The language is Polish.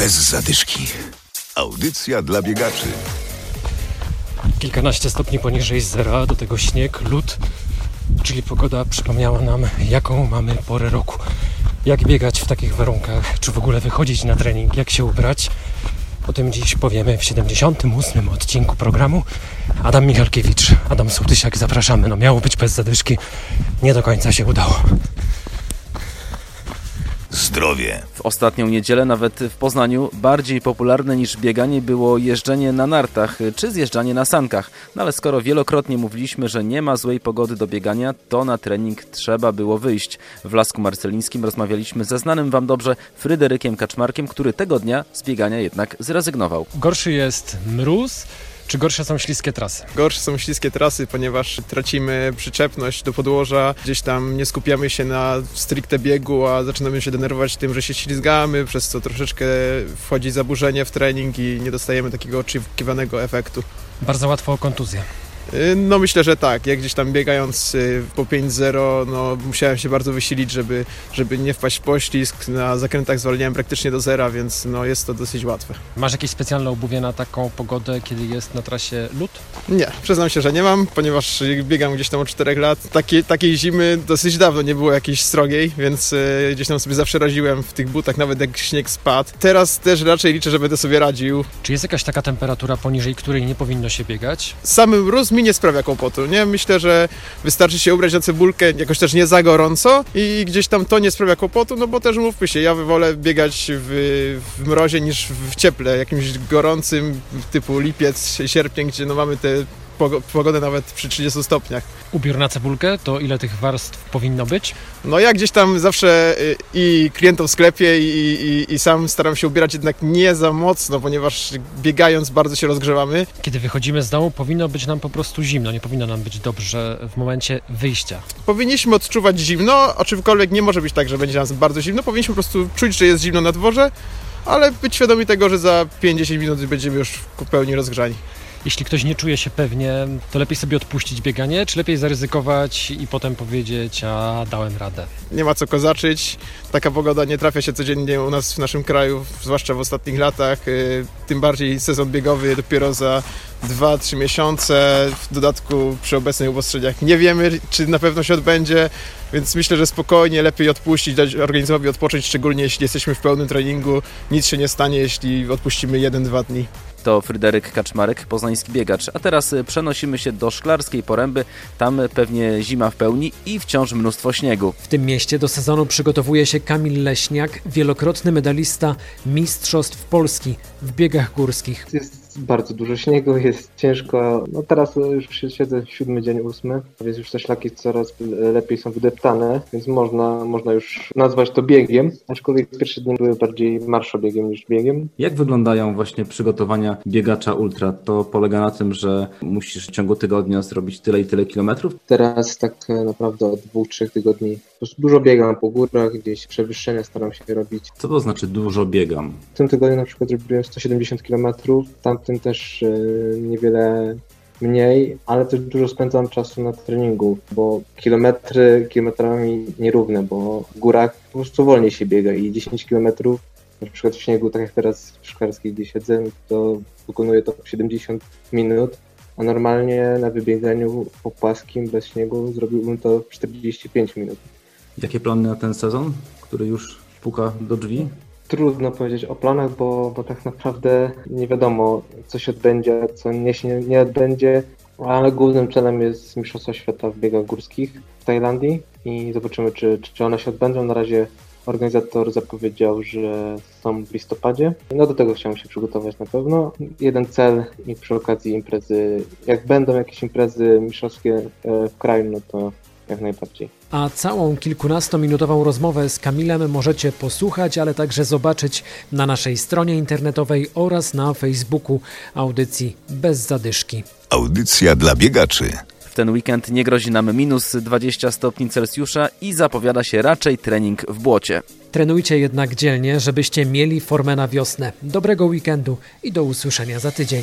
Bez zadyszki. Audycja dla biegaczy. Kilkanaście stopni poniżej zera, do tego śnieg, lód, czyli pogoda przypomniała nam, jaką mamy porę roku. Jak biegać w takich warunkach, czy w ogóle wychodzić na trening, jak się ubrać. O tym dziś powiemy w 78. odcinku programu. Adam Michalkiewicz, Adam Sołtysiak, zapraszamy. No miało być bez zadyszki, nie do końca się udało. Zdrowie. W ostatnią niedzielę, nawet w Poznaniu, bardziej popularne niż bieganie było jeżdżenie na nartach czy zjeżdżanie na sankach. No ale skoro wielokrotnie mówiliśmy, że nie ma złej pogody do biegania, to na trening trzeba było wyjść. W Lasku Marcelińskim rozmawialiśmy ze znanym Wam dobrze Fryderykiem Kaczmarkiem, który tego dnia z biegania jednak zrezygnował. Gorszy jest mróz, czy gorsze są śliskie trasy? Gorsze są śliskie trasy, ponieważ tracimy przyczepność do podłoża, gdzieś tam nie skupiamy się na stricte biegu, a zaczynamy się denerwować tym, że się ślizgamy, przez co troszeczkę wchodzi zaburzenie w trening i nie dostajemy takiego oczekiwanego efektu. Bardzo łatwo o kontuzję. Y, no myślę, że tak. Jak gdzieś tam biegając y, po 5-0, no musiałem się bardzo wysilić, żeby, żeby nie wpaść w poślizg. Na zakrętach zwalniałem praktycznie do zera, więc no jest to dosyć łatwe. Masz jakieś specjalne obuwie na taką pogodę, kiedy jest na trasie lód? Nie, przyznam się, że nie mam, ponieważ biegam gdzieś tam od 4 lat. Takiej, takiej zimy dosyć dawno nie było jakiejś srogiej, więc y, gdzieś tam sobie zawsze radziłem w tych butach, nawet jak śnieg spadł. Teraz też raczej liczę, że będę sobie radził. Czy jest jakaś taka temperatura, poniżej której nie powinno się biegać? Samym mróz mi nie sprawia kłopotu, nie? Myślę, że wystarczy się ubrać na cebulkę jakoś też nie za gorąco i gdzieś tam to nie sprawia kłopotu, no bo też mówmy się, ja wolę biegać w, w mrozie niż w cieple, jakimś gorącym typu lipiec, sierpień, gdzie no mamy te pogodę nawet przy 30 stopniach. Ubiór na cebulkę, to ile tych warstw powinno być? No ja gdzieś tam zawsze y, i klientów w sklepie i, i, i, sam staram się ubierać jednak nie za mocno, ponieważ biegając bardzo się rozgrzewamy. Kiedy wychodzimy z domu powinno być nam po prostu zimno, nie powinno nam być dobrze w momencie wyjścia. Powinniśmy odczuwać zimno, oczywiekolwiek nie może być tak, że będzie nas bardzo zimno, powinniśmy po prostu czuć, że jest zimno na dworze, ale być świadomi tego, że za 50 minut będziemy już w pełni rozgrzani jeśli ktoś nie czuje się pewnie, to lepiej sobie odpuścić bieganie, czy lepiej zaryzykować i potem powiedzieć, a dałem radę? Nie ma co kozaczyć. Taka pogoda nie trafia się codziennie u nas w naszym kraju, zwłaszcza w ostatnich latach. Y, tym bardziej sezon biegowy dopiero za 2-3 miesiące. W dodatku przy obecnych obostrzeniach nie wiemy, czy na pewno się odbędzie, więc myślę, że spokojnie lepiej odpuścić, dać organizmowi odpocząć, szczególnie jeśli jesteśmy w pełnym treningu. Nic się nie stanie, jeśli odpuścimy 1-2 dni. To Fryderyk Kaczmarek, poznański biegacz. A teraz y, przenosimy się do Szklarskiej Poręby. Tam pewnie zima w pełni i wciąż mnóstwo śniegu. W tym mieście do sezonu przygotowuje się Kamil Leśniak, wielokrotny medalista Mistrzostw Polski w biegach górskich. Jest bardzo dużo śniegu, jest ciężko. No teraz już siedzę siódmy dzień, ósmy, więc już te szlaki coraz lepiej są wydeptane, więc można, można już nazwać to biegiem, aczkolwiek pierwsze dni były bardziej marszobiegiem niż biegiem. Jak wyglądają właśnie przygotowania biegacza ultra? To polega na tym, że musisz w ciągu tygodnia zrobić tyle i tyle kilometrów? Teraz tak naprawdę od dwóch, trzech tygodni po prostu dużo biegam po górach, gdzieś przewyższenia staram się robić. Co to znaczy dużo biegam? W tym tygodniu na przykład zrobiłem 170 km, tam tym też e, niewiele mniej, ale też dużo spędzam czasu na treningu, bo kilometry kilometrami nierówne, bo w górach po prostu wolniej się biega i 10 kilometrów na przykład w śniegu, tak jak teraz w Szklarskiej, gdzie siedzę, to wykonuję to 70 minut, a normalnie na wybieganiu po płaskim, bez śniegu zrobiłbym to w 45 minut. Jakie plany na ten sezon, który już puka do drzwi? Trudno powiedzieć o planach, bo, bo tak naprawdę nie wiadomo, co się odbędzie, co nie się nie odbędzie, ale głównym celem jest Mistrzostwa Świata w biegach górskich w Tajlandii i zobaczymy, czy, czy one się odbędą. Na razie organizator zapowiedział, że są w listopadzie. No do tego chciałem się przygotować na pewno. Jeden cel i przy okazji imprezy, jak będą jakieś imprezy mistrzowskie e, w kraju, no to jak najbardziej. A całą kilkunastominutową rozmowę z Kamilem możecie posłuchać, ale także zobaczyć na naszej stronie internetowej oraz na Facebooku audycji bez zadyszki. Audycja dla biegaczy. W ten weekend nie grozi nam minus 20 stopni Celsjusza i zapowiada się raczej trening w błocie. Trenujcie jednak dzielnie, żebyście mieli formę na wiosnę. Dobrego weekendu i do usłyszenia za tydzień.